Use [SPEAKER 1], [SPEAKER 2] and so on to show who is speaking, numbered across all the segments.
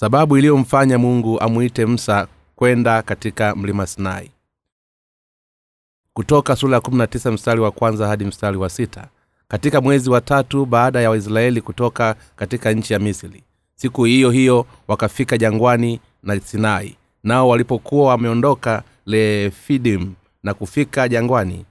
[SPEAKER 1] sababu iliyomfanya mungu amwite msa kwenda katika mlima sinai. Kutoka sura ya 19 mstari wa kwanza hadi mstari wa sita. Katika mwezi wa tatu baada ya waisraeli kutoka katika nchi ya misri. Siku hiyo hiyo wakafika jangwani na sinai. Nao walipokuwa wameondoka lefidim na kufika jangwani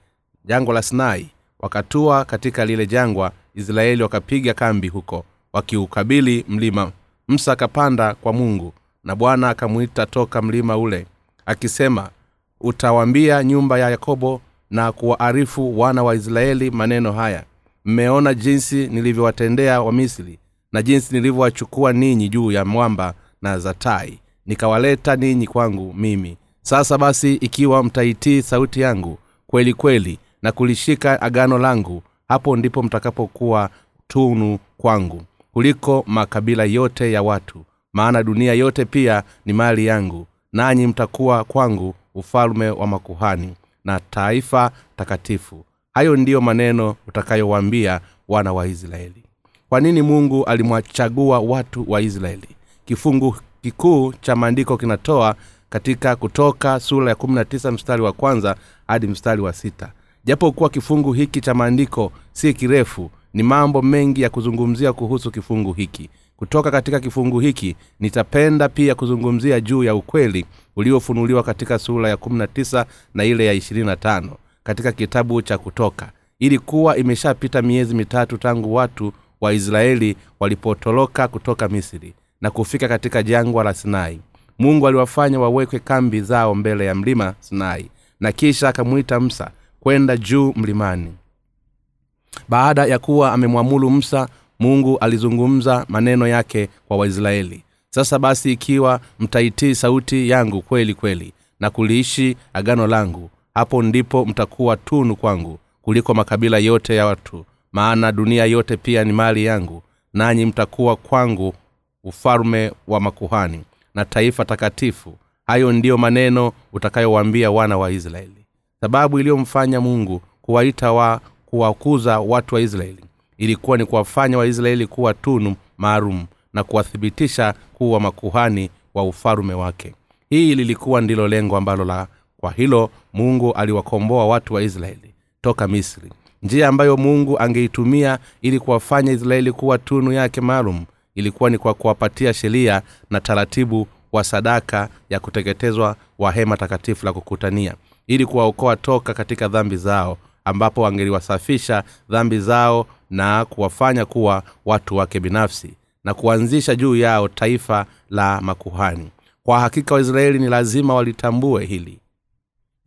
[SPEAKER 1] jangwa la sinai wakatua katika lile jangwa israeli wakapiga kambi huko wakiukabili mlima msa akapanda kwa mungu na bwana akamwita toka mlima ule akisema utawambia nyumba ya yakobo na kuwaarifu wana wa israeli maneno haya. Mmeona jinsi nilivyowatendea wamisri na jinsi nilivyowachukua ninyi juu ya mwamba na zatai nikawaleta ninyi kwangu mimi. Sasa basi ikiwa mtaitii sauti yangu kweli kweli na kulishika agano langu hapo ndipo mtakapokuwa tunu kwangu kuliko makabila yote ya watu. Maana dunia yote pia ni mali yangu nanyi mtakuwa kwangu ufalme wa makuhani na taifa takatifu. Hayo ndiyo maneno utakayowaambia wana wa israeli. Kwa nini mungu alimwachagua watu wa israeli? Kifungu kikuu cha maandiko kinatoa katika kutoka sura ya 19 mstari wa kwanza hadi mstari wa sita. Japo kuwa kifungu hiki cha maandiko si kirefu ni mambo mengi ya kuzungumzia kuhusu kifungu hiki. Kutoka katika kifungu hiki nitapenda pia kuzungumzia juu ya ukweli uliofunuliwa katika sura ya 19 na ile ya 25 katika kitabu cha kutoka. Ili kuwa imeshapita miezi mitatu tangu watu wa israeli walipotoroka kutoka misri na kufika katika jangwa la sinai. Mungu aliwafanya wawekwe kambi zao mbele ya mlima sinai na kisha akamwita msa kwenda juu mlimani baada ya kuwa amemwamulu msa mungu alizungumza maneno yake kwa waisraeli. Sasa basi ikiwa mtaitii sauti yangu kweli kweli na kuliishi agano langu hapo ndipo mtakuwa tunu kwangu kuliko makabila yote ya watu maana dunia yote pia ni mali yangu nanyi mtakuwa kwangu ufalume wa makuhani na taifa takatifu. Hayo ndiyo maneno utakayowaambia wana wa israeli. Sababu iliyomfanya mungu kuwaita wa kuwakuza watu wa israeli. Ilikuwa ni kuwafanya waisraeli kuwa tunu maalum na kuwathibitisha kuwa makuhani wa ufalume wake. Hii lilikuwa ndilo lengo ambalo la kwa hilo mungu aliwakomboa watu wa israeli toka misri. Njia ambayo mungu angeitumia ili kuwafanya israeli kuwa tunu yake maalum ilikuwa ni kwa kuwapatia sheria na taratibu wa sadaka ya kuteketezwa wa hema takatifu la kukutania ili kuwaokoa toka katika dhambi zao ambapo wangeliwasafisha dhambi zao na kuwafanya kuwa watu wake binafsi na kuanzisha juu yao taifa la makuhani. Kwa hakika waisraeli ni lazima walitambue hili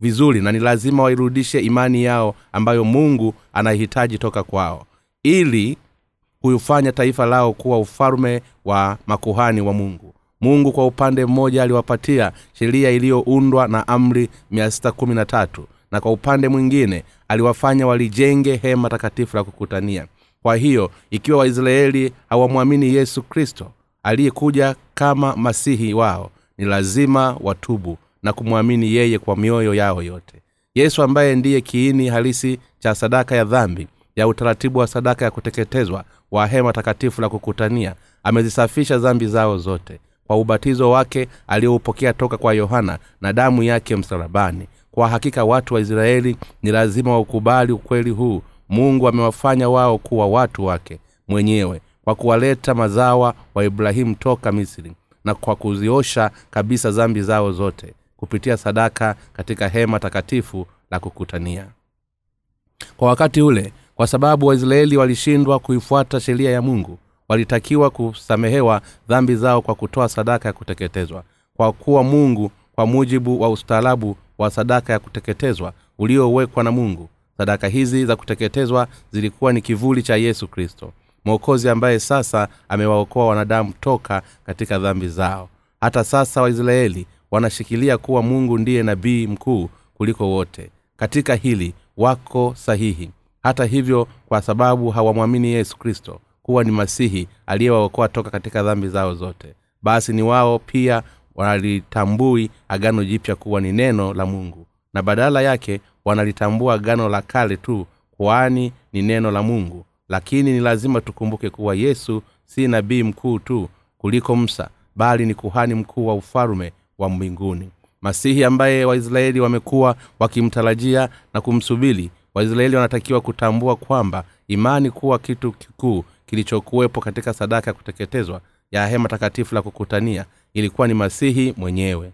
[SPEAKER 1] vizuri na ni lazima wairudishe imani yao ambayo mungu anahitaji toka kwao ili huifanya taifa lao kuwa ufalume wa makuhani wa mungu. Mungu kwa upande mmoja aliwapatia sheria iliyoundwa na amri 613 na kwa upande mwingine aliwafanya walijenge hema takatifu la kukutania. Kwa hiyo ikiwa waisraeli hawamwamini yesu kristo aliyekuja kama masihi wao ni lazima watubu na kumwamini yeye kwa mioyo yao yote. Yesu ambaye ndiye kiini halisi cha sadaka ya dhambi ya utaratibu wa sadaka ya kuteketezwa wa hema takatifu la kukutania amezisafisha dhambi zao zote. Kwa ubatizo wake alioupokea toka kwa yohana na damu yake msalabani kwa hakika watu wa israeli ni lazima waukubali ukweli huu. Mungu amewafanya wao kuwa watu wake mwenyewe kwa kuwaleta mazawa wa ibrahimu toka misri na kwa kuziosha kabisa zambi zao zote kupitia sadaka katika hema takatifu la kukutania. Kwa wakati ule kwa sababu waisraeli walishindwa kuifuata sheria ya mungu walitakiwa kusamehewa dhambi zao kwa kutoa sadaka ya kuteketezwa kwa kuwa mungu kwa mujibu wa ustaarabu wa sadaka ya kuteketezwa uliowekwa na mungu. Sadaka hizi za kuteketezwa zilikuwa ni kivuli cha yesu kristo mwokozi ambaye sasa amewaokoa wanadamu toka katika dhambi zao. Hata sasa waisraeli wanashikilia kuwa mungu ndiye nabii mkuu kuliko wote. Katika hili wako sahihi. Hata hivyo kwa sababu hawamwamini yesu kristo kuwa ni masihi aliyewaokoa toka katika dhambi zao zote basi ni wao pia wanalitambui agano jipya kuwa ni neno la mungu na badala yake wanalitambua agano la kale tu kwani ni neno la mungu. Lakini ni lazima tukumbuke kuwa yesu si nabii mkuu tu kuliko msa bali ni kuhani mkuu wa ufalume wa mbinguni. Masihi ambaye waisraeli wamekuwa wakimtarajia na kumsubiri waisraeli wanatakiwa kutambua kwamba imani kuwa kitu kikuu kilichokuwepo katika sadaka ya kuteketezwa ya hema takatifu la kukutania ilikuwa ni masihi mwenyewe.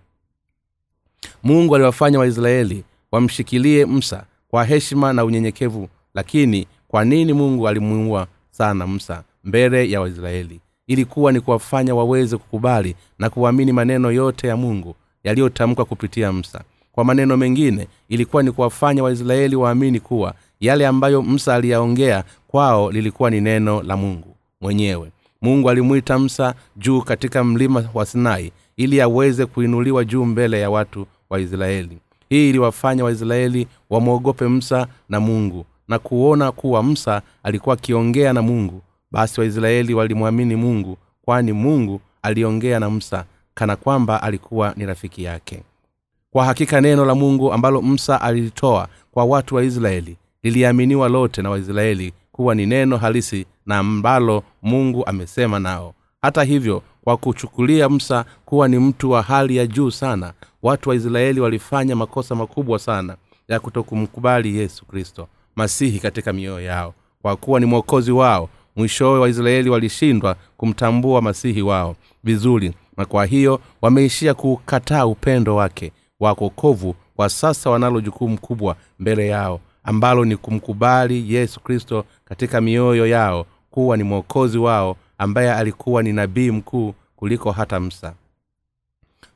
[SPEAKER 1] Mungu aliwafanya waisraeli wamshikilie msa kwa heshima na unyenyekevu lakini kwa nini mungu alimuua sana msa mbele ya waisraeli? Ilikuwa ni kuwafanya waweze kukubali na kuamini maneno yote ya mungu yaliyotamkwa kupitia msa kwa maneno mengine ilikuwa ni kuwafanya waisraeli waamini kuwa yale ambayo msa aliyaongea kwao lilikuwa ni neno la mungu mwenyewe mungu alimwita msa juu katika mlima wa sinai ili aweze kuinuliwa juu mbele ya watu wa israeli. Hii iliwafanya waisraeli wamwogope msa na mungu na kuona kuwa msa alikuwa akiongea na mungu. Basi waisraeli walimwamini mungu kwani mungu aliongea na msa kana kwamba alikuwa ni rafiki yake. Kwa hakika neno la mungu ambalo msa alilitoa kwa watu wa israeli liliaminiwa lote na waisraeli kuwa ni neno halisi na ambalo mungu amesema nao. Hata hivyo kwa kuchukulia msa kuwa ni mtu wa hali ya juu sana watu wa israeli walifanya makosa makubwa sana ya kutokumkubali yesu kristo masihi katika mioyo yao. Kwa kuwa ni mwokozi wao mwishowe waisraeli walishindwa kumtambua masihi wao vizuri na kwa hiyo wameishia kukataa upendo wake wa kokovu kwa sasa wanalo jukumu kubwa mbele yao ambalo ni kumkubali yesu kristo katika mioyo yao kuwa ni mwokozi wao ambaye alikuwa ni nabii mkuu kuliko hata msa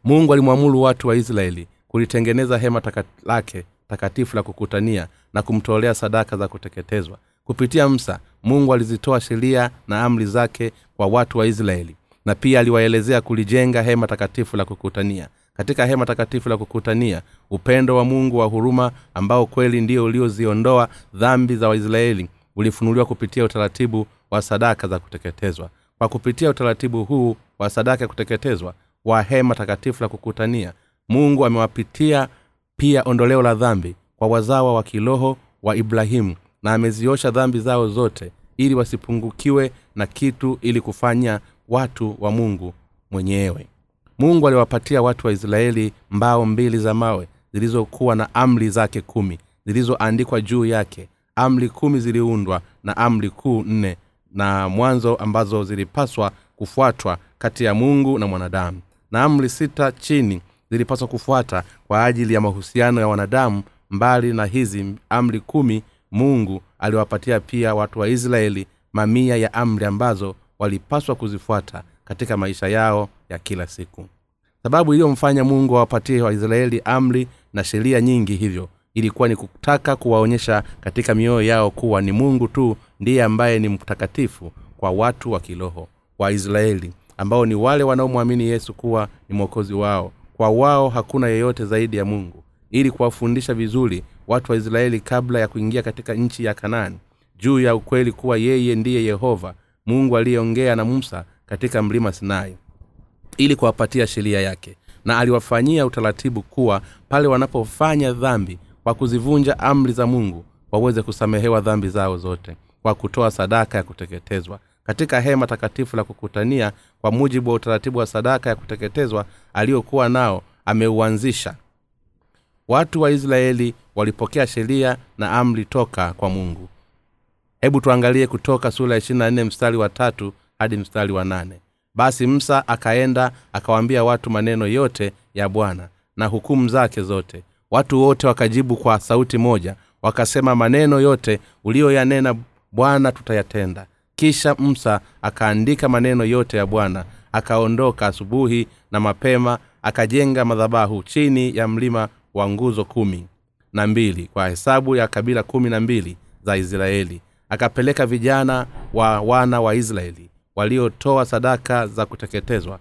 [SPEAKER 1] mungu alimwamuru watu wa israeli kulitengeneza hema taka lake takatifu la kukutania na kumtolea sadaka za kuteketezwa. Kupitia msa mungu alizitoa sheria na amri zake kwa watu wa israeli na pia aliwaelezea kulijenga hema takatifu la kukutania. Katika hema takatifu la kukutania upendo wa mungu wa huruma ambao kweli ndio ulioziondoa dhambi za waisraeli ulifunuliwa kupitia utaratibu wa sadaka za kuteketezwa. Kwa kupitia utaratibu huu wa sadaka ya kuteketezwa wa hema takatifu la kukutania mungu amewapitia pia ondoleo la dhambi kwa wazawa wa kiroho wa ibrahimu na ameziosha dhambi zao zote ili wasipungukiwe na kitu ili kufanya watu wa mungu mwenyewe. Mungu aliwapatia watu wa israeli mbao mbili za mawe zilizokuwa na amri zake kumi zilizoandikwa juu yake amri kumi ziliundwa na amri kuu nne na mwanzo ambazo zilipaswa kufuatwa kati ya mungu na mwanadamu. Na amri sita chini zilipaswa kufuata kwa ajili ya mahusiano ya wanadamu mbali na hizi amri kumi mungu aliwapatia pia watu wa israeli mamia ya amri ambazo walipaswa kuzifuata katika maisha yao ya kila siku. Sababu iliyomfanya mungu awapatie waisraeli amri na sheria nyingi hivyo ilikuwa ni kutaka kuwaonyesha katika mioyo yao kuwa ni mungu tu ndiye ambaye ni mtakatifu kwa watu wa kiroho wa israeli ambao ni wale wanaomwamini yesu kuwa ni mwokozi wao. Kwa wao hakuna yeyote zaidi ya mungu. Ili kuwafundisha vizuri watu wa israeli kabla ya kuingia katika nchi ya kanaani juu ya ukweli kuwa yeye ndiye yehova mungu aliyeongea na musa katika mlima sinai ili kuwapatia sheria yake. Na aliwafanyia utaratibu kuwa pale wanapofanya dhambi kwa kuzivunja amri za mungu waweze kusamehewa dhambi zao zote kwa kutoa sadaka ya kuteketezwa. Katika hema takatifu la kukutania kwa mujibu wa utaratibu wa sadaka ya kuteketezwa aliyokuwa nao ameuanzisha. Watu wa israeli walipokea sheria na amri toka kwa mungu. Hebu tuangalie kutoka sura ya mstari wa tatu hadi mstari wa nane. Basi msa akaenda akawaambia watu maneno yote ya bwana na hukumu zake zote watu wote wakajibu kwa sauti moja wakasema maneno yote uliyoyanena bwana tutayatenda. Kisha msa akaandika maneno yote ya bwana akaondoka asubuhi na mapema akajenga madhabahu chini ya mlima wa nguzo kumi na mbili kwa hesabu ya kabila kumi na mbili za israeli. Akapeleka vijana wa wana wa israeli waliotoa sadaka za kuteketezwa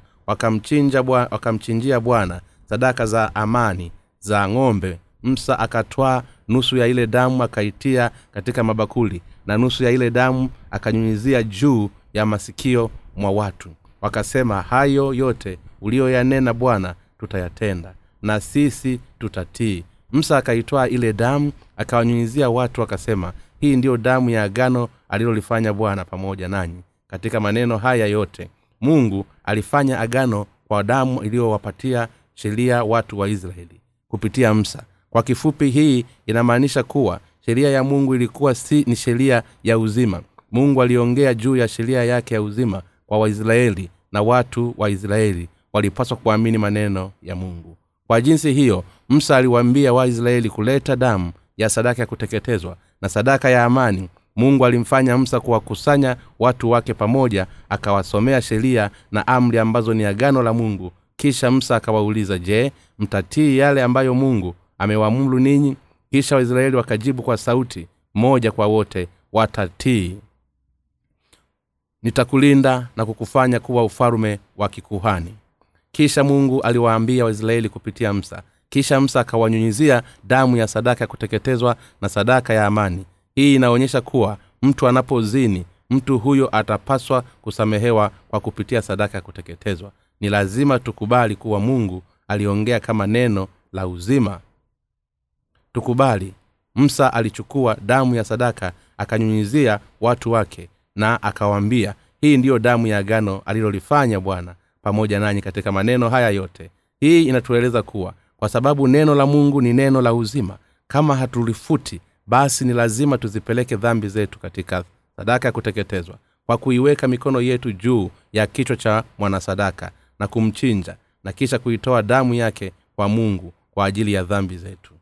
[SPEAKER 1] wakamchinjia bwana sadaka za amani za ng'ombe. Msa akatwaa nusu ya ile damu akaitia katika mabakuli na nusu ya ile damu akanyunyizia juu ya masikio mwa watu. Wakasema hayo yote uliyoyanena bwana tutayatenda na sisi tutatii. Msa akaitwaa ile damu akawanyunyizia watu akasema hii ndiyo damu ya agano alilolifanya bwana pamoja nanyi katika maneno haya yote. Mungu alifanya agano kwa damu iliyowapatia sheria watu wa israeli kupitia msa kwa kifupi hii inamaanisha kuwa sheria ya mungu ilikuwa si ni sheria ya uzima. Mungu aliongea juu ya sheria yake ya uzima kwa waisraeli na watu wa israeli. Walipaswa kuamini maneno ya mungu. Kwa jinsi hiyo msa aliwaambia waisraeli kuleta damu ya sadaka ya kuteketezwa na sadaka ya amani. Mungu alimfanya msa kuwakusanya watu wake pamoja akawasomea sheria na amri ambazo ni agano la mungu kisha musa akawauliza je mtatii yale ambayo mungu amewaamuru ninyi? Kisha waisraeli wakajibu kwa sauti moja kwa wote watatii. Nitakulinda na kukufanya kuwa ufalume wa kikuhani. Kisha mungu aliwaambia waisraeli kupitia msa kisha msa akawanyunyizia damu ya sadaka ya kuteketezwa na sadaka ya amani. Hii inaonyesha kuwa mtu anapozini mtu huyo atapaswa kusamehewa kwa kupitia sadaka ya kuteketezwa ni lazima tukubali kuwa mungu aliongea kama neno la uzima. Tukubali msa alichukua damu ya sadaka akanyunyizia watu wake na akawaambia hii ndiyo damu ya agano alilolifanya bwana pamoja nanyi katika maneno haya yote. Hii inatueleza kuwa kwa sababu neno la mungu ni neno la uzima kama hatulifuti basi ni lazima tuzipeleke dhambi zetu katika sadaka ya kuteketezwa kwa kuiweka mikono yetu juu ya kichwa cha mwanasadaka na kumchinja na kisha kuitoa damu yake kwa mungu kwa ajili ya dhambi zetu.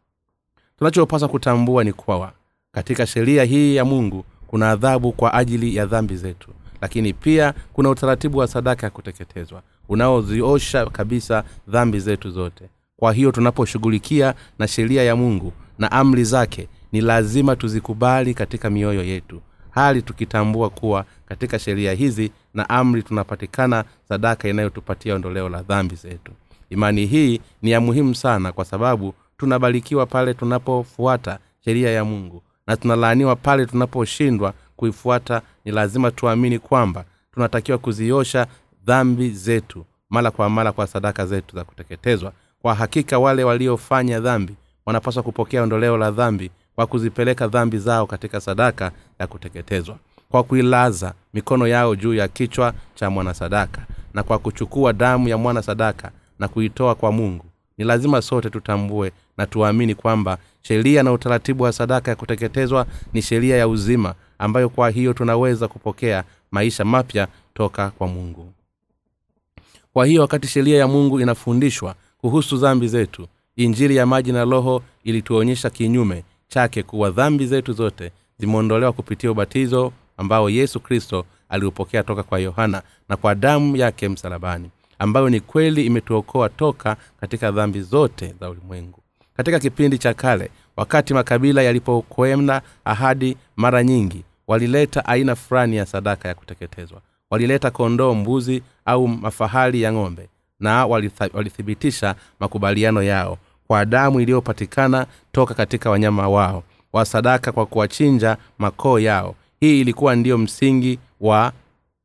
[SPEAKER 1] Tunachopaswa kutambua ni kwawa katika sheria hii ya mungu kuna adhabu kwa ajili ya dhambi zetu lakini pia kuna utaratibu wa sadaka ya kuteketezwa unaoziosha kabisa dhambi zetu zote. Kwa hiyo tunaposhughulikia na sheria ya mungu na amri zake ni lazima tuzikubali katika mioyo yetu hali tukitambua kuwa katika sheria hizi na amri tunapatikana sadaka inayotupatia ondoleo la dhambi zetu. Imani hii ni ya muhimu sana kwa sababu tunabarikiwa pale tunapofuata sheria ya mungu na tunalaaniwa pale tunaposhindwa kuifuata. Ni lazima tuamini kwamba tunatakiwa kuziosha dhambi zetu mara kwa mara kwa sadaka zetu za kuteketezwa. Kwa hakika wale waliofanya dhambi wanapaswa kupokea ondoleo la dhambi kwa kuzipeleka dhambi zao katika sadaka ya kuteketezwa kwa kuilaza mikono yao juu ya kichwa cha mwanasadaka na kwa kuchukua damu ya mwana sadaka na kuitoa kwa mungu. Ni lazima sote tutambue na tuamini kwamba sheria na utaratibu wa sadaka ya kuteketezwa ni sheria ya uzima ambayo kwa hiyo tunaweza kupokea maisha mapya toka kwa mungu. Kwa hiyo wakati sheria ya mungu inafundishwa kuhusu dhambi zetu injili ya maji na roho ilituonyesha kinyume chake kuwa dhambi zetu zote zimeondolewa kupitia ubatizo ambao yesu kristo aliupokea toka kwa yohana na kwa damu yake msalabani ambayo ni kweli imetuokoa toka katika dhambi zote za ulimwengu. Katika kipindi cha kale wakati makabila yalipokwenda ahadi mara nyingi walileta aina fulani ya sadaka ya kuteketezwa. Walileta kondoo mbuzi au mafahali ya ng'ombe na walithibitisha makubaliano yao kwa damu iliyopatikana toka katika wanyama wao wa sadaka kwa kuwachinja makoo yao. Hii ilikuwa ndiyo msingi wa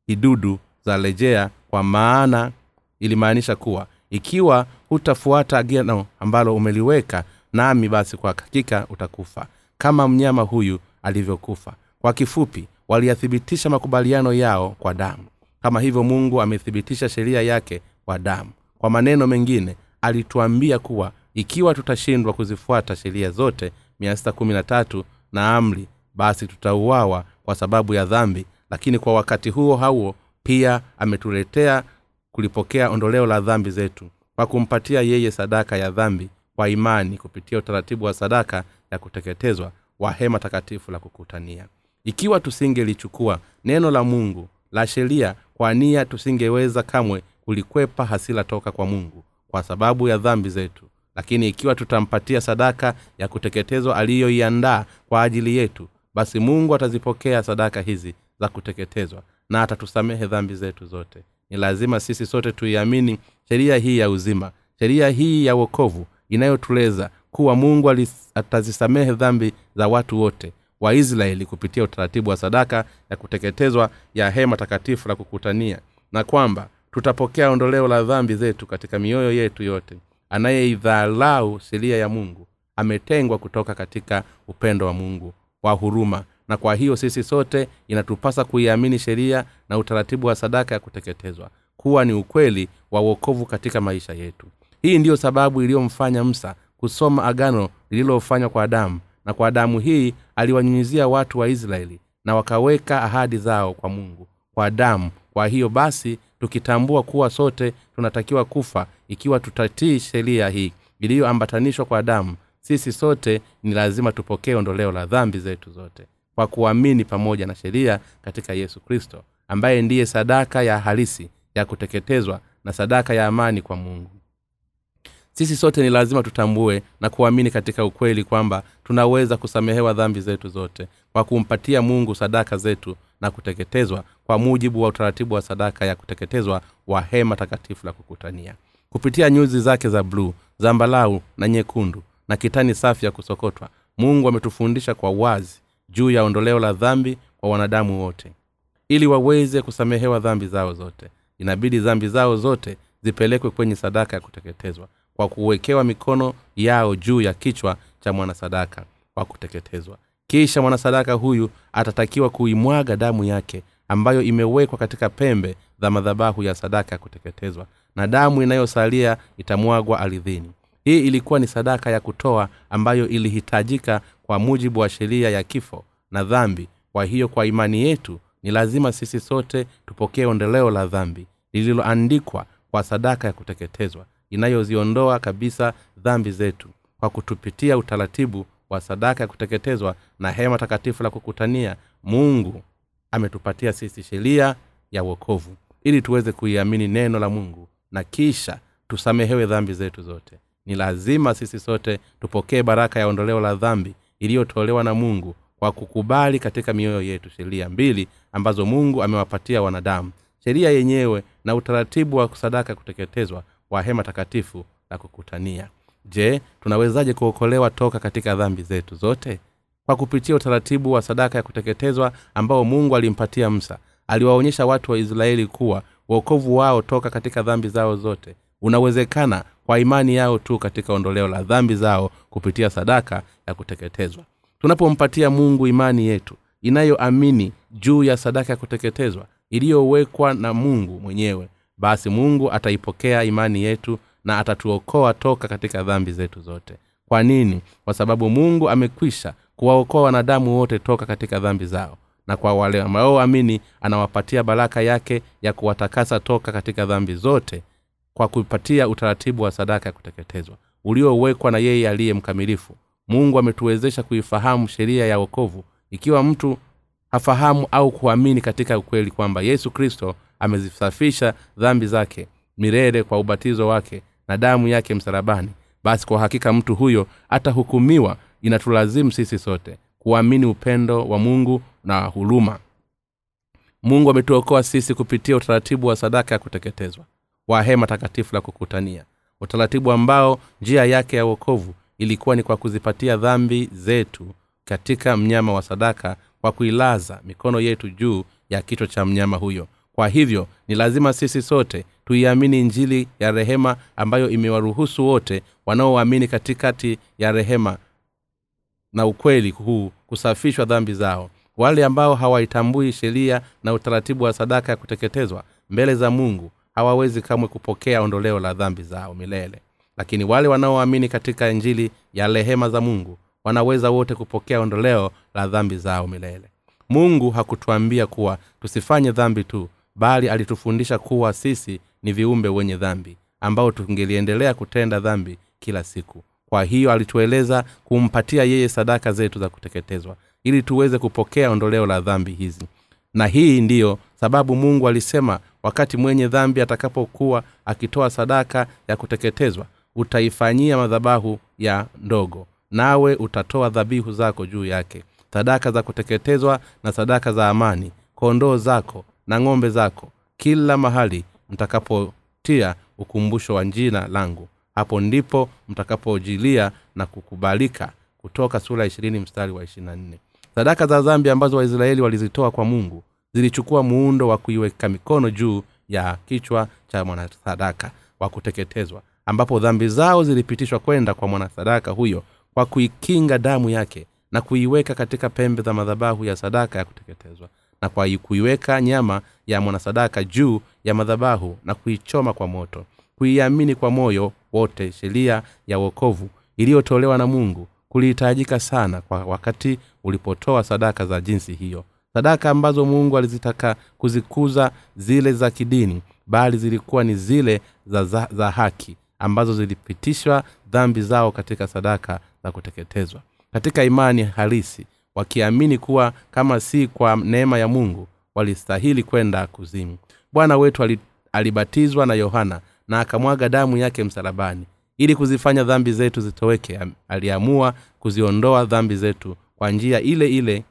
[SPEAKER 1] idudu za rejea kwa maana ilimaanisha kuwa ikiwa hutafuata agano ambalo umeliweka nami basi kwa hakika utakufa kama mnyama huyu alivyokufa. Kwa kifupi waliyathibitisha makubaliano yao kwa damu. Kama hivyo mungu amethibitisha sheria yake kwa damu. Kwa maneno mengine alituambia kuwa ikiwa tutashindwa kuzifuata sheria zote 613 na amri basi tutauawa kwa sababu ya dhambi. Lakini kwa wakati huo hauo pia ametuletea kulipokea ondoleo la dhambi zetu kwa kumpatia yeye sadaka ya dhambi kwa imani kupitia utaratibu wa sadaka ya kuteketezwa wa hema takatifu la kukutania. Ikiwa tusingelichukua neno la mungu la sheria kwa nia tusingeweza kamwe kulikwepa hasila toka kwa mungu kwa sababu ya dhambi zetu lakini ikiwa tutampatia sadaka ya kuteketezwa aliyoiandaa kwa ajili yetu basi mungu atazipokea sadaka hizi za kuteketezwa na atatusamehe dhambi zetu zote. Ni lazima sisi sote tuiamini sheria hii ya uzima sheria hii ya wokovu inayotuleza kuwa mungu atazisamehe dhambi za watu wote waisraeli kupitia utaratibu wa sadaka ya kuteketezwa ya hema takatifu la kukutania na kwamba tutapokea ondoleo la dhambi zetu katika mioyo yetu yote anayeidhalau sheria ya mungu ametengwa kutoka katika upendo wa mungu wa huruma. Na kwa hiyo sisi sote inatupasa kuiamini sheria na utaratibu wa sadaka ya kuteketezwa kuwa ni ukweli wa uokovu katika maisha yetu. Hii ndiyo sababu iliyomfanya msa kusoma agano lililofanywa kwa damu na kwa damu hii aliwanyunyizia watu wa israeli na wakaweka ahadi zao kwa mungu kwa damu kwa hiyo basi tukitambua kuwa sote tunatakiwa kufa ikiwa tutatii sheria hii iliyoambatanishwa kwa damu sisi sote ni lazima tupokee ondoleo la dhambi zetu zote kwa kuamini pamoja na sheria katika yesu kristo ambaye ndiye sadaka ya halisi ya kuteketezwa na sadaka ya amani kwa mungu. Sisi sote ni lazima tutambue na kuamini katika ukweli kwamba tunaweza kusamehewa dhambi zetu zote kwa kumpatia mungu sadaka zetu na kuteketezwa kwa mujibu wa utaratibu wa sadaka ya kuteketezwa wa hema takatifu la kukutania. Kupitia nyuzi zake za bluu zambalau na nyekundu na kitani safi ya kusokotwa mungu ametufundisha kwa wazi juu ya ondoleo la dhambi kwa wanadamu wote. Ili waweze kusamehewa dhambi zao zote inabidi dhambi zao zote zipelekwe kwenye sadaka ya kuteketezwa kwa kuwekewa mikono yao juu ya kichwa cha mwanasadaka wa kuteketezwa kisha mwanasadaka huyu atatakiwa kuimwaga damu yake ambayo imewekwa katika pembe za madhabahu ya sadaka ya kuteketezwa na damu inayosalia itamwagwa aridhini hii ilikuwa ni sadaka ya kutoa ambayo ilihitajika kwa mujibu wa sheria ya kifo na dhambi. Kwa hiyo kwa imani yetu ni lazima sisi sote tupokee ondoleo la dhambi lililoandikwa kwa sadaka ya kuteketezwa inayoziondoa kabisa dhambi zetu kwa kutupitia utaratibu wa sadaka ya kuteketezwa na hema takatifu la kukutania. Mungu ametupatia sisi sheria ya uokovu ili tuweze kuiamini neno la mungu na kisha tusamehewe dhambi zetu zote. Ni lazima sisi sote tupokee baraka ya ondoleo la dhambi iliyotolewa na mungu kwa kukubali katika mioyo yetu sheria mbili ambazo mungu amewapatia wanadamu. Sheria yenyewe na utaratibu wa sadaka kuteketezwa wa hema takatifu la kukutania je tunawezaje kuokolewa toka katika dhambi zetu zote? Kwa kupitia utaratibu wa sadaka ya kuteketezwa ambao mungu alimpatia msa aliwaonyesha watu wa israeli kuwa uokovu wao toka katika dhambi zao zote unawezekana kwa imani yao tu katika ondoleo la dhambi zao kupitia sadaka ya kuteketezwa. Tunapompatia mungu imani yetu inayoamini juu ya sadaka ya kuteketezwa iliyowekwa na mungu mwenyewe basi mungu ataipokea imani yetu na atatuokoa toka katika dhambi zetu zote. Kwa nini? Kwa sababu mungu amekwisha kuwaokoa wanadamu wote toka katika dhambi zao. Na kwa wale wanaoamini anawapatia baraka yake ya kuwatakasa toka katika dhambi zote kwa kupatia utaratibu wa sadaka ya kuteketezwa uliowekwa na yeye aliye mkamilifu. Mungu ametuwezesha kuifahamu sheria ya wokovu. Ikiwa mtu hafahamu au kuamini katika ukweli kwamba yesu kristo amezisafisha dhambi zake milele kwa ubatizo wake na damu yake msalabani basi kwa hakika mtu huyo atahukumiwa. Inatulazimu sisi sote kuamini upendo wa mungu na huruma. Mungu ametuokoa sisi kupitia utaratibu wa sadaka ya kuteketezwa wa hema takatifu la kukutania. Utaratibu ambao njia yake ya uokovu ilikuwa ni kwa kuzipatia dhambi zetu katika mnyama wa sadaka kwa kuilaza mikono yetu juu ya kichwa cha mnyama huyo kwa hivyo ni lazima sisi sote tuiamini injili ya rehema ambayo imewaruhusu wote wanaoamini katikati ya rehema na ukweli huu kusafishwa dhambi zao. Wale ambao hawaitambui sheria na utaratibu wa sadaka ya kuteketezwa mbele za mungu hawawezi kamwe kupokea ondoleo la dhambi zao milele. Lakini wale wanaoamini katika injili ya rehema za mungu wanaweza wote kupokea ondoleo la dhambi zao milele. Mungu hakutwambia kuwa tusifanye dhambi tu bali alitufundisha kuwa sisi ni viumbe wenye dhambi ambao tungeliendelea kutenda dhambi kila siku. Kwa hiyo alitueleza kumpatia yeye sadaka zetu za kuteketezwa ili tuweze kupokea ondoleo la dhambi hizi. Na hii ndiyo sababu mungu alisema wakati mwenye dhambi atakapokuwa akitoa sadaka ya kuteketezwa utaifanyia madhabahu ya ndogo nawe utatoa dhabihu zako juu yake. Sadaka za kuteketezwa na sadaka za amani kondoo zako na ng'ombe zako kila mahali mtakapotia ukumbusho wa jina langu. Hapo ndipo mtakapojilia na kukubalika kutoka sura ishirini mstari wa ishirina nne. Sadaka za dhambi ambazo waisraeli walizitoa kwa mungu zilichukua muundo wa kuiweka mikono juu ya kichwa cha mwanasadaka wa kuteketezwa ambapo dhambi zao zilipitishwa kwenda kwa mwanasadaka huyo kwa kuikinga damu yake na kuiweka katika pembe za madhabahu ya sadaka ya kuteketezwa na kwa kuiweka nyama ya mwanasadaka juu ya madhabahu na kuichoma kwa moto. Kuiamini kwa moyo wote sheria ya wokovu iliyotolewa na mungu kulihitajika sana kwa wakati ulipotoa sadaka za jinsi hiyo. Sadaka ambazo mungu alizitaka kuzikuza zile za kidini bali zilikuwa ni zile za, za, za haki ambazo zilipitishwa dhambi zao katika sadaka za kuteketezwa. Katika imani halisi wakiamini kuwa kama si kwa neema ya mungu walistahili kwenda kuzimu. Bwana wetu alibatizwa na yohana na akamwaga damu yake msalabani ili kuzifanya dhambi zetu zitoweke. Aliamua kuziondoa dhambi zetu kwa njia ile ile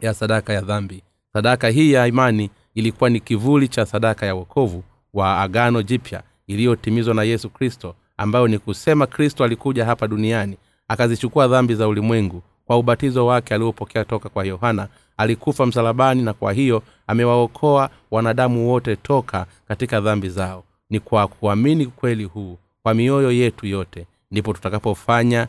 [SPEAKER 1] ya sadaka ya dhambi. Sadaka hii ya imani ilikuwa ni kivuli cha sadaka ya wokovu wa agano jipya iliyotimizwa na yesu kristo ambayo ni kusema kristo alikuja hapa duniani akazichukua dhambi za ulimwengu kwa ubatizo wake aliopokea toka kwa yohana. Alikufa msalabani na kwa hiyo amewaokoa wanadamu wote toka katika dhambi zao. Ni kwa kuamini kweli huu kwa mioyo yetu yote ndipo tutakapofanya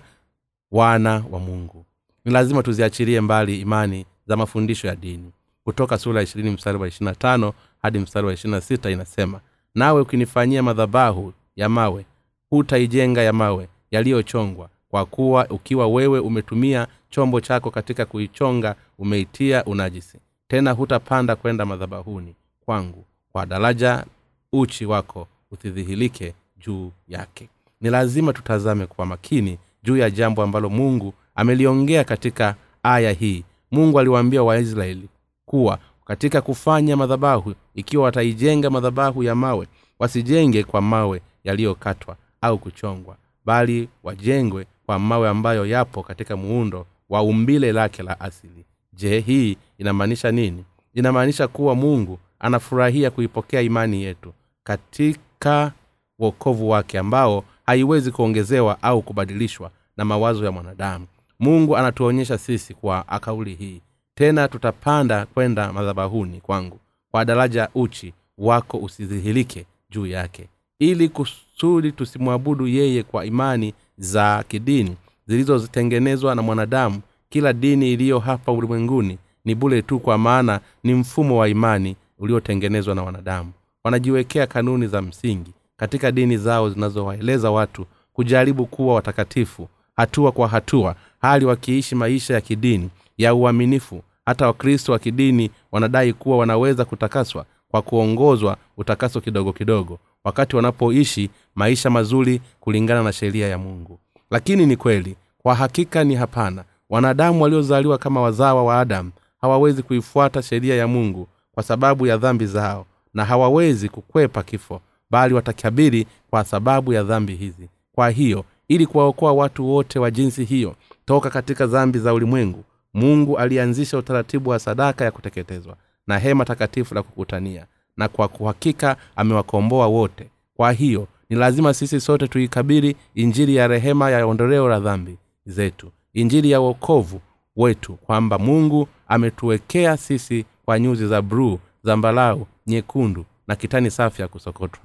[SPEAKER 1] wana wa mungu. Ni lazima tuziachilie mbali imani za mafundisho ya dini. Kutoka sura mstari wa ishirina tano hadi mstari wa ishirina sita inasema nawe ukinifanyia madhabahu ya mawe hutaijenga ya mawe yaliyochongwa kwa kuwa ukiwa wewe umetumia chombo chako katika kuichonga umeitia unajisi. Tena hutapanda kwenda madhabahuni kwangu. Kwa daraja uchi wako usidhihilike juu yake. Ni lazima tutazame kwa makini juu ya jambo ambalo mungu ameliongea katika aya hii. Mungu aliwaambia waisraeli kuwa katika kufanya madhabahu ikiwa wataijenga madhabahu ya mawe wasijenge kwa mawe yaliyokatwa au kuchongwa bali wajengwe kwa mawe ambayo yapo katika muundo wa umbile lake la asili. Je hii inamaanisha nini? Inamaanisha kuwa mungu anafurahia kuipokea imani yetu katika wokovu wake ambao haiwezi kuongezewa au kubadilishwa na mawazo ya mwanadamu. Mungu anatuonyesha sisi kwa akauli hii tena tutapanda kwenda madhabahuni kwangu kwa daraja uchi wako usidhihirike juu yake ili kusudi tusimwabudu yeye kwa imani za kidini zilizotengenezwa na mwanadamu kila dini iliyo hapa ulimwenguni ni bule tu kwa maana ni mfumo wa imani uliotengenezwa na wanadamu. Wanajiwekea kanuni za msingi katika dini zao zinazowaeleza watu kujaribu kuwa watakatifu hatua kwa hatua hali wakiishi maisha ya kidini ya uaminifu. Hata wakristo wa kidini wanadai kuwa wanaweza kutakaswa kwa kuongozwa utakaso kidogo kidogo wakati wanapoishi maisha mazuri kulingana na sheria ya mungu lakini ni kweli kwa hakika ni hapana. Wanadamu waliozaliwa kama wazawa wa adamu hawawezi kuifuata sheria ya mungu kwa sababu ya dhambi zao na hawawezi kukwepa kifo bali watakabiri kwa sababu ya dhambi hizi. Kwa hiyo ili kuwaokoa watu wote wa jinsi hiyo toka katika dhambi za ulimwengu mungu alianzisha utaratibu wa sadaka ya kuteketezwa na hema takatifu la kukutania na kwa kuhakika amewakomboa wote. Kwa hiyo ni lazima sisi sote tuikabiri injili ya rehema ya ondoleo la dhambi zetu. Injili ya uokovu wetu kwamba mungu ametuwekea sisi kwa nyuzi za bruu zambalau nyekundu na kitani safi ya kusokotwa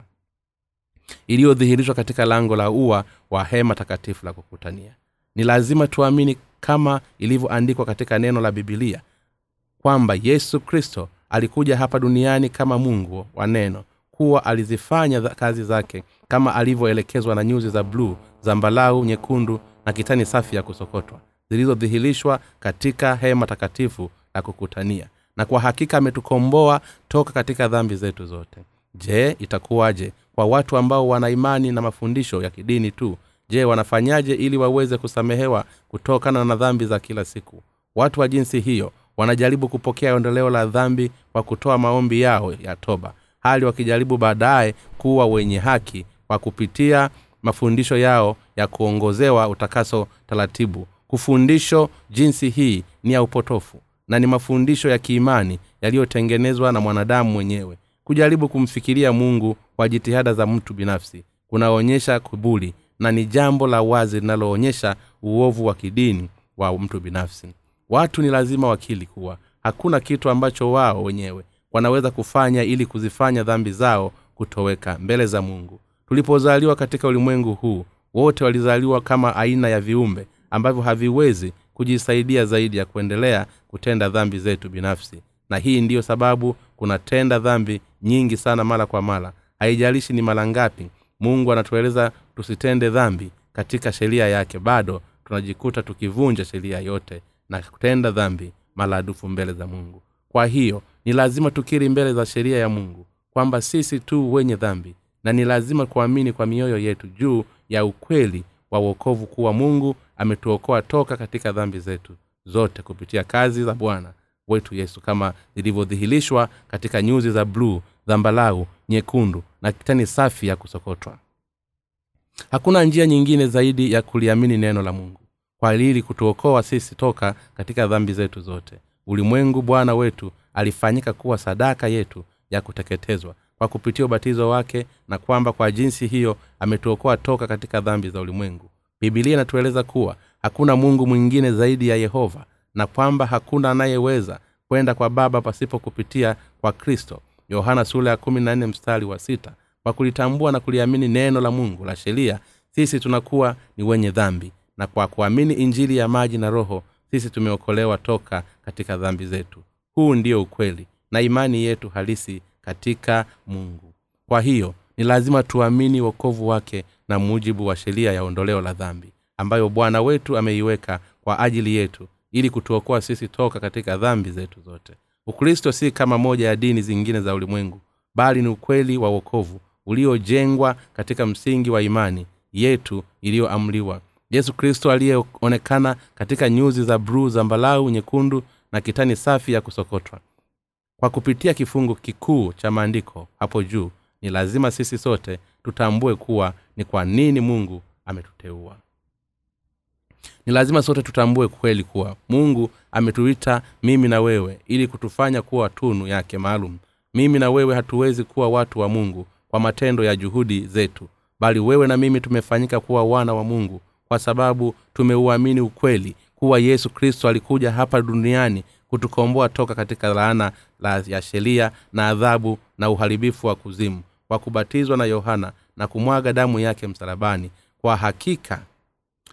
[SPEAKER 1] iliyodhihirishwa katika lango la ua wa hema takatifu la kukutania. Ni lazima tuamini kama ilivyoandikwa katika neno la bibilia kwamba yesu kristo alikuja hapa duniani kama mungu wa neno kuwa alizifanya kazi zake kama alivyoelekezwa na nyuzi za bluu zambalau nyekundu na kitani safi ya kusokotwa zilizodhihirishwa katika hema takatifu la kukutania. Na kwa hakika ametukomboa toka katika dhambi zetu zote. Je itakuwaje kwa watu ambao wana imani na mafundisho ya kidini tu? Je wanafanyaje ili waweze kusamehewa kutokana na dhambi za kila siku? Watu wa jinsi hiyo wanajaribu kupokea ondoleo la dhambi kwa kutoa maombi yao ya toba hali wakijaribu baadaye kuwa wenye haki kwa kupitia mafundisho yao ya kuongozewa utakaso taratibu. Kufundisho jinsi hii ni ya upotofu na ni mafundisho ya kiimani yaliyotengenezwa na mwanadamu mwenyewe. Kujaribu kumfikiria mungu kwa jitihada za mtu binafsi kunaonyesha kubuli na ni jambo la wazi linaloonyesha uovu wa kidini wa mtu binafsi. Watu ni lazima wakili kuwa hakuna kitu ambacho wao wenyewe wanaweza kufanya ili kuzifanya dhambi zao kutoweka mbele za mungu. Tulipozaliwa katika ulimwengu huu wote walizaliwa kama aina ya viumbe ambavyo haviwezi kujisaidia zaidi ya kuendelea kutenda dhambi zetu binafsi. Na hii ndiyo sababu kunatenda dhambi nyingi sana mara kwa mara. Haijalishi ni mara ngapi mungu anatueleza tusitende dhambi katika sheria yake. Bado tunajikuta tukivunja sheria yote na kutenda dhambi maradufu mbele za mungu. Kwa hiyo ni lazima tukiri mbele za sheria ya mungu kwamba sisi tu wenye dhambi na ni lazima kuamini kwa mioyo yetu juu ya ukweli wa uokovu kuwa mungu ametuokoa toka katika dhambi zetu zote kupitia kazi za bwana wetu yesu kama zilivyodhihirishwa katika nyuzi za bluu dhambalau nyekundu na kitani safi ya kusokotwa. Hakuna njia nyingine zaidi ya kuliamini neno la mungu kwa lili kutuokoa sisi toka katika dhambi zetu zote. Ulimwengu bwana wetu alifanyika kuwa sadaka yetu ya kuteketezwa kwa kupitia ubatizo wake na kwamba kwa jinsi hiyo ametuokoa toka katika dhambi za ulimwengu. Bibilia inatueleza kuwa hakuna mungu mwingine zaidi ya yehova na kwamba hakuna anayeweza kwenda kwa baba pasipo kupitia kwa kristo. Yohana sura ya mstari wa sita. Kwa kulitambua na kuliamini neno la mungu la sheria sisi tunakuwa ni wenye dhambi na kwa kuamini injili ya maji na roho sisi tumeokolewa toka katika dhambi zetu huu ndio ukweli na imani yetu halisi katika mungu. Kwa hiyo ni lazima tuamini wokovu wake na mujibu wa sheria ya ondoleo la dhambi ambayo bwana wetu ameiweka kwa ajili yetu ili kutuokoa sisi toka katika dhambi zetu zote. Ukristo si kama moja ya dini zingine za ulimwengu bali ni ukweli wa wokovu uliojengwa katika msingi wa imani yetu iliyoamliwa. Yesu kristo aliyeonekana katika nyuzi za bruu zambalau nyekundu na kitani safi ya kusokotwa. Kwa kupitia kifungu kikuu cha maandiko hapo juu ni lazima sisi sote tutambue kuwa ni kwa nini mungu ametuteua. Ni lazima sote tutambue kweli kuwa mungu ametuita mimi na wewe ili kutufanya kuwa tunu yake maalum. Mimi na wewe hatuwezi kuwa watu wa mungu kwa matendo ya juhudi zetu bali wewe na mimi tumefanyika kuwa wana wa mungu kwa sababu tumeuamini ukweli kuwa yesu kristo alikuja hapa duniani kutukomboa toka katika laana la ya sheria na adhabu na uharibifu wa kuzimu kwa kubatizwa na yohana na kumwaga damu yake msalabani. Kwa hakika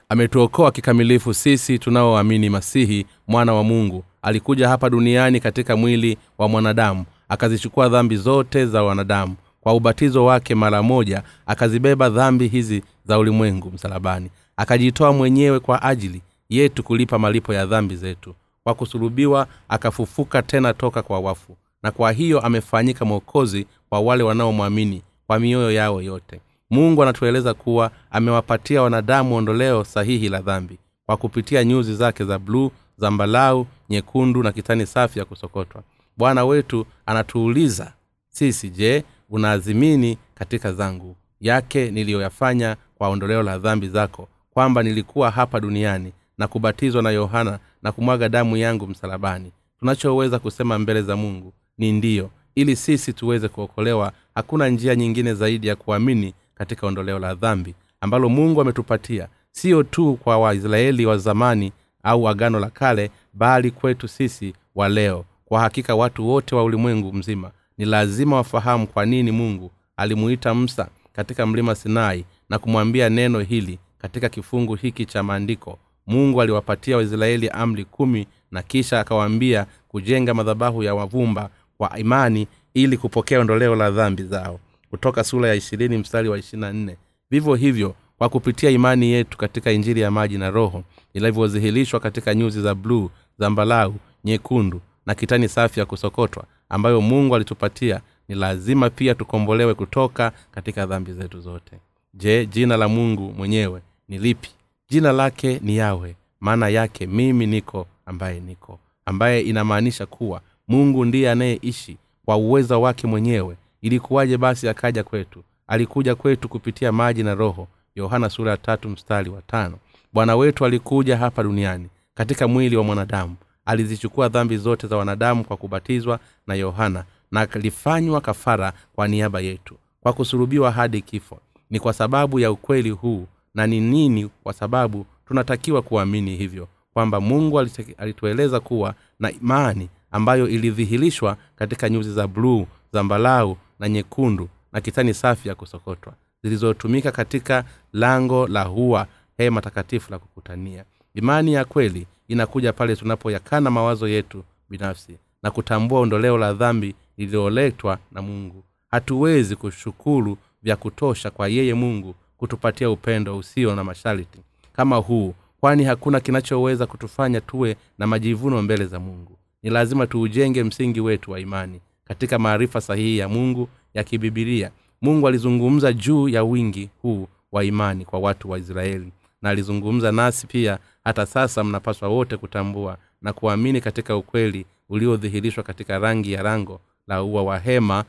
[SPEAKER 1] ametuokoa kikamilifu sisi tunaoamini masihi mwana wa mungu. Alikuja hapa duniani katika mwili wa mwanadamu akazichukua dhambi zote za wanadamu. Kwa ubatizo wake mara moja akazibeba dhambi hizi za ulimwengu msalabani. Akajitoa mwenyewe kwa ajili yetu kulipa malipo ya dhambi zetu. Kwa kusulubiwa akafufuka tena toka kwa wafu. Na kwa hiyo amefanyika mwokozi kwa wale wanaomwamini kwa mioyo yao yote. Mungu anatueleza kuwa amewapatia wanadamu ondoleo sahihi la dhambi kwa kupitia nyuzi zake za bluu zambalau nyekundu na kitani safi ya kusokotwa. Bwana wetu anatuuliza sisi je unaazimini katika zangu? Yake niliyoyafanya kwa ondoleo la dhambi zako kwamba nilikuwa hapa duniani na kubatizwa na yohana na kumwaga damu yangu msalabani. Tunachoweza kusema mbele za mungu ni ndiyo ili sisi tuweze kuokolewa. Hakuna njia nyingine zaidi ya kuamini katika ondoleo la dhambi ambalo mungu ametupatia. Sio tu kwa waisraeli wa zamani au agano la kale bali kwetu sisi wa leo. Kwa hakika watu wote wa ulimwengu mzima ni lazima wafahamu kwa nini mungu alimuita msa katika mlima sinai na kumwambia neno hili katika kifungu hiki cha maandiko mungu aliwapatia waisraeli amri kumi na kisha akawaambia kujenga madhabahu ya wavumba kwa imani ili kupokea ondoleo la dhambi zao. Kutoka sura ya ishirini mstari wa ishirina nne. Vivyo hivyo kwa kupitia imani yetu katika injili ya maji na roho ilivyozihilishwa katika nyuzi za bluu zambalau nyekundu na kitani safi ya kusokotwa ambayo mungu alitupatia ni lazima pia tukombolewe kutoka katika dhambi zetu zote. Je jina la mungu mwenyewe ni lipi jina lake ni yawe maana yake mimi niko ambaye niko. Ambaye inamaanisha kuwa mungu ndiye anayeishi kwa uwezo wake mwenyewe. Ilikuwaje basi akaja kwetu? Alikuja kwetu kupitia maji na roho. Yohana sura ya mstari wa tano. Bwana wetu alikuja hapa duniani katika mwili wa mwanadamu. Alizichukua dhambi zote za wanadamu kwa kubatizwa na yohana na alifanywa kafara kwa niaba yetu kwa kusurubiwa hadi kifo. Ni kwa sababu ya ukweli huu na ni nini kwa sababu tunatakiwa kuamini hivyo kwamba mungu alitueleza kuwa na imani ambayo ilidhihirishwa katika nyuzi za bluu zambalau na nyekundu na kitani safi ya kusokotwa zilizotumika katika lango la hua hema takatifu la kukutania. Imani ya kweli inakuja pale tunapoyakana mawazo yetu binafsi na kutambua ondoleo la dhambi lililoletwa na mungu. Hatuwezi kushukuru vya kutosha kwa yeye mungu kutupatia upendo usio na masharti kama huu kwani hakuna kinachoweza kutufanya tuwe na majivuno mbele za mungu. Ni lazima tuujenge msingi wetu wa imani katika maarifa sahihi ya mungu ya kibibilia. Mungu alizungumza juu ya wingi huu wa imani kwa watu wa israeli na alizungumza nasi pia hata sasa mnapaswa wote kutambua na kuamini katika ukweli uliodhihirishwa katika rangi ya rango la ua wa hema.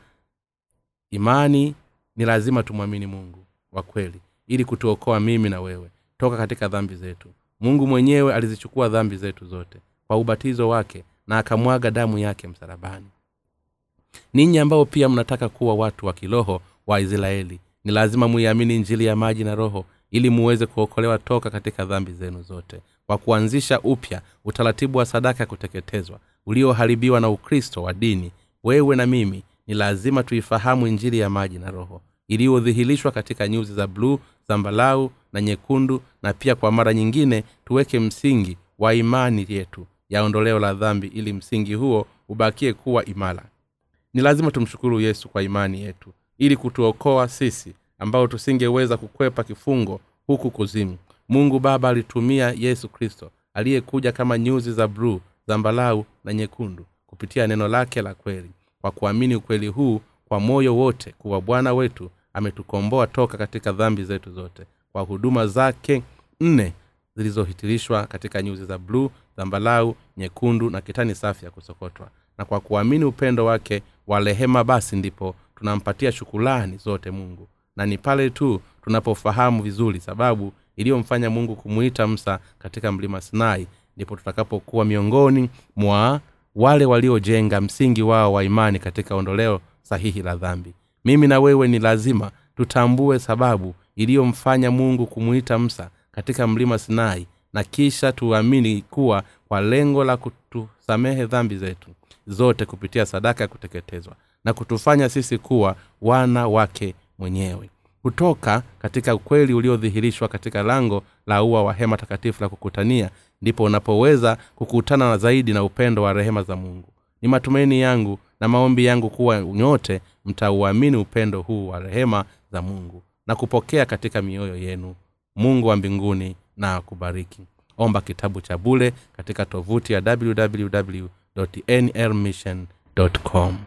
[SPEAKER 1] Imani ni lazima tumwamini mungu wa kweli ili kutuokoa mimi na wewe toka katika dhambi zetu. Mungu mwenyewe alizichukua dhambi zetu zote kwa ubatizo wake na akamwaga damu yake msalabani. Ninyi ambao pia mnataka kuwa watu wa kiroho wa israeli ni lazima muiamini njili ya maji na roho ili muweze kuokolewa toka katika dhambi zenu zote kwa kuanzisha upya utaratibu wa sadaka ya kuteketezwa ulioharibiwa na ukristo wa dini. Wewe na mimi ni lazima tuifahamu injili ya maji na roho iliyodhihirishwa katika nyuzi za bluu zambalau na nyekundu na pia kwa mara nyingine tuweke msingi wa imani yetu ya ondoleo la dhambi ili msingi huo ubakie kuwa imara. Ni lazima tumshukuru yesu kwa imani yetu ili kutuokoa sisi ambao tusingeweza kukwepa kifungo huku kuzimu. Mungu baba alitumia yesu kristo aliyekuja kama nyuzi za bluu zambalau na nyekundu kupitia neno lake la kweli. Kwa kuamini ukweli huu kwa moyo wote kuwa bwana wetu ametukomboa toka katika dhambi zetu zote kwa huduma zake nne zilizohitirishwa katika nyuzi za bluu zambalau nyekundu na kitani safi ya kusokotwa. Na kwa kuamini upendo wake wa rehema basi ndipo tunampatia shukulani zote mungu. Na ni pale tu tunapofahamu vizuri sababu iliyomfanya mungu kumwita msa katika mlima sinai ndipo tutakapokuwa miongoni mwa wale waliojenga msingi wao wa imani katika ondoleo sahihi la dhambi. Mimi na wewe ni lazima tutambue sababu iliyomfanya mungu kumwita msa katika mlima sinai na kisha tuamini kuwa kwa lengo la kutusamehe dhambi zetu zote kupitia sadaka ya kuteketezwa na kutufanya sisi kuwa wana wake mwenyewe. Kutoka katika ukweli uliodhihirishwa katika lango la ua wa hema takatifu la kukutania ndipo unapoweza kukutana na zaidi na upendo wa rehema za mungu ni matumaini yangu na maombi yangu kuwa nyote mtauamini upendo huu wa rehema za mungu na kupokea katika mioyo yenu. Mungu wa mbinguni na akubariki. Omba kitabu cha bule katika tovuti ya www nrmission com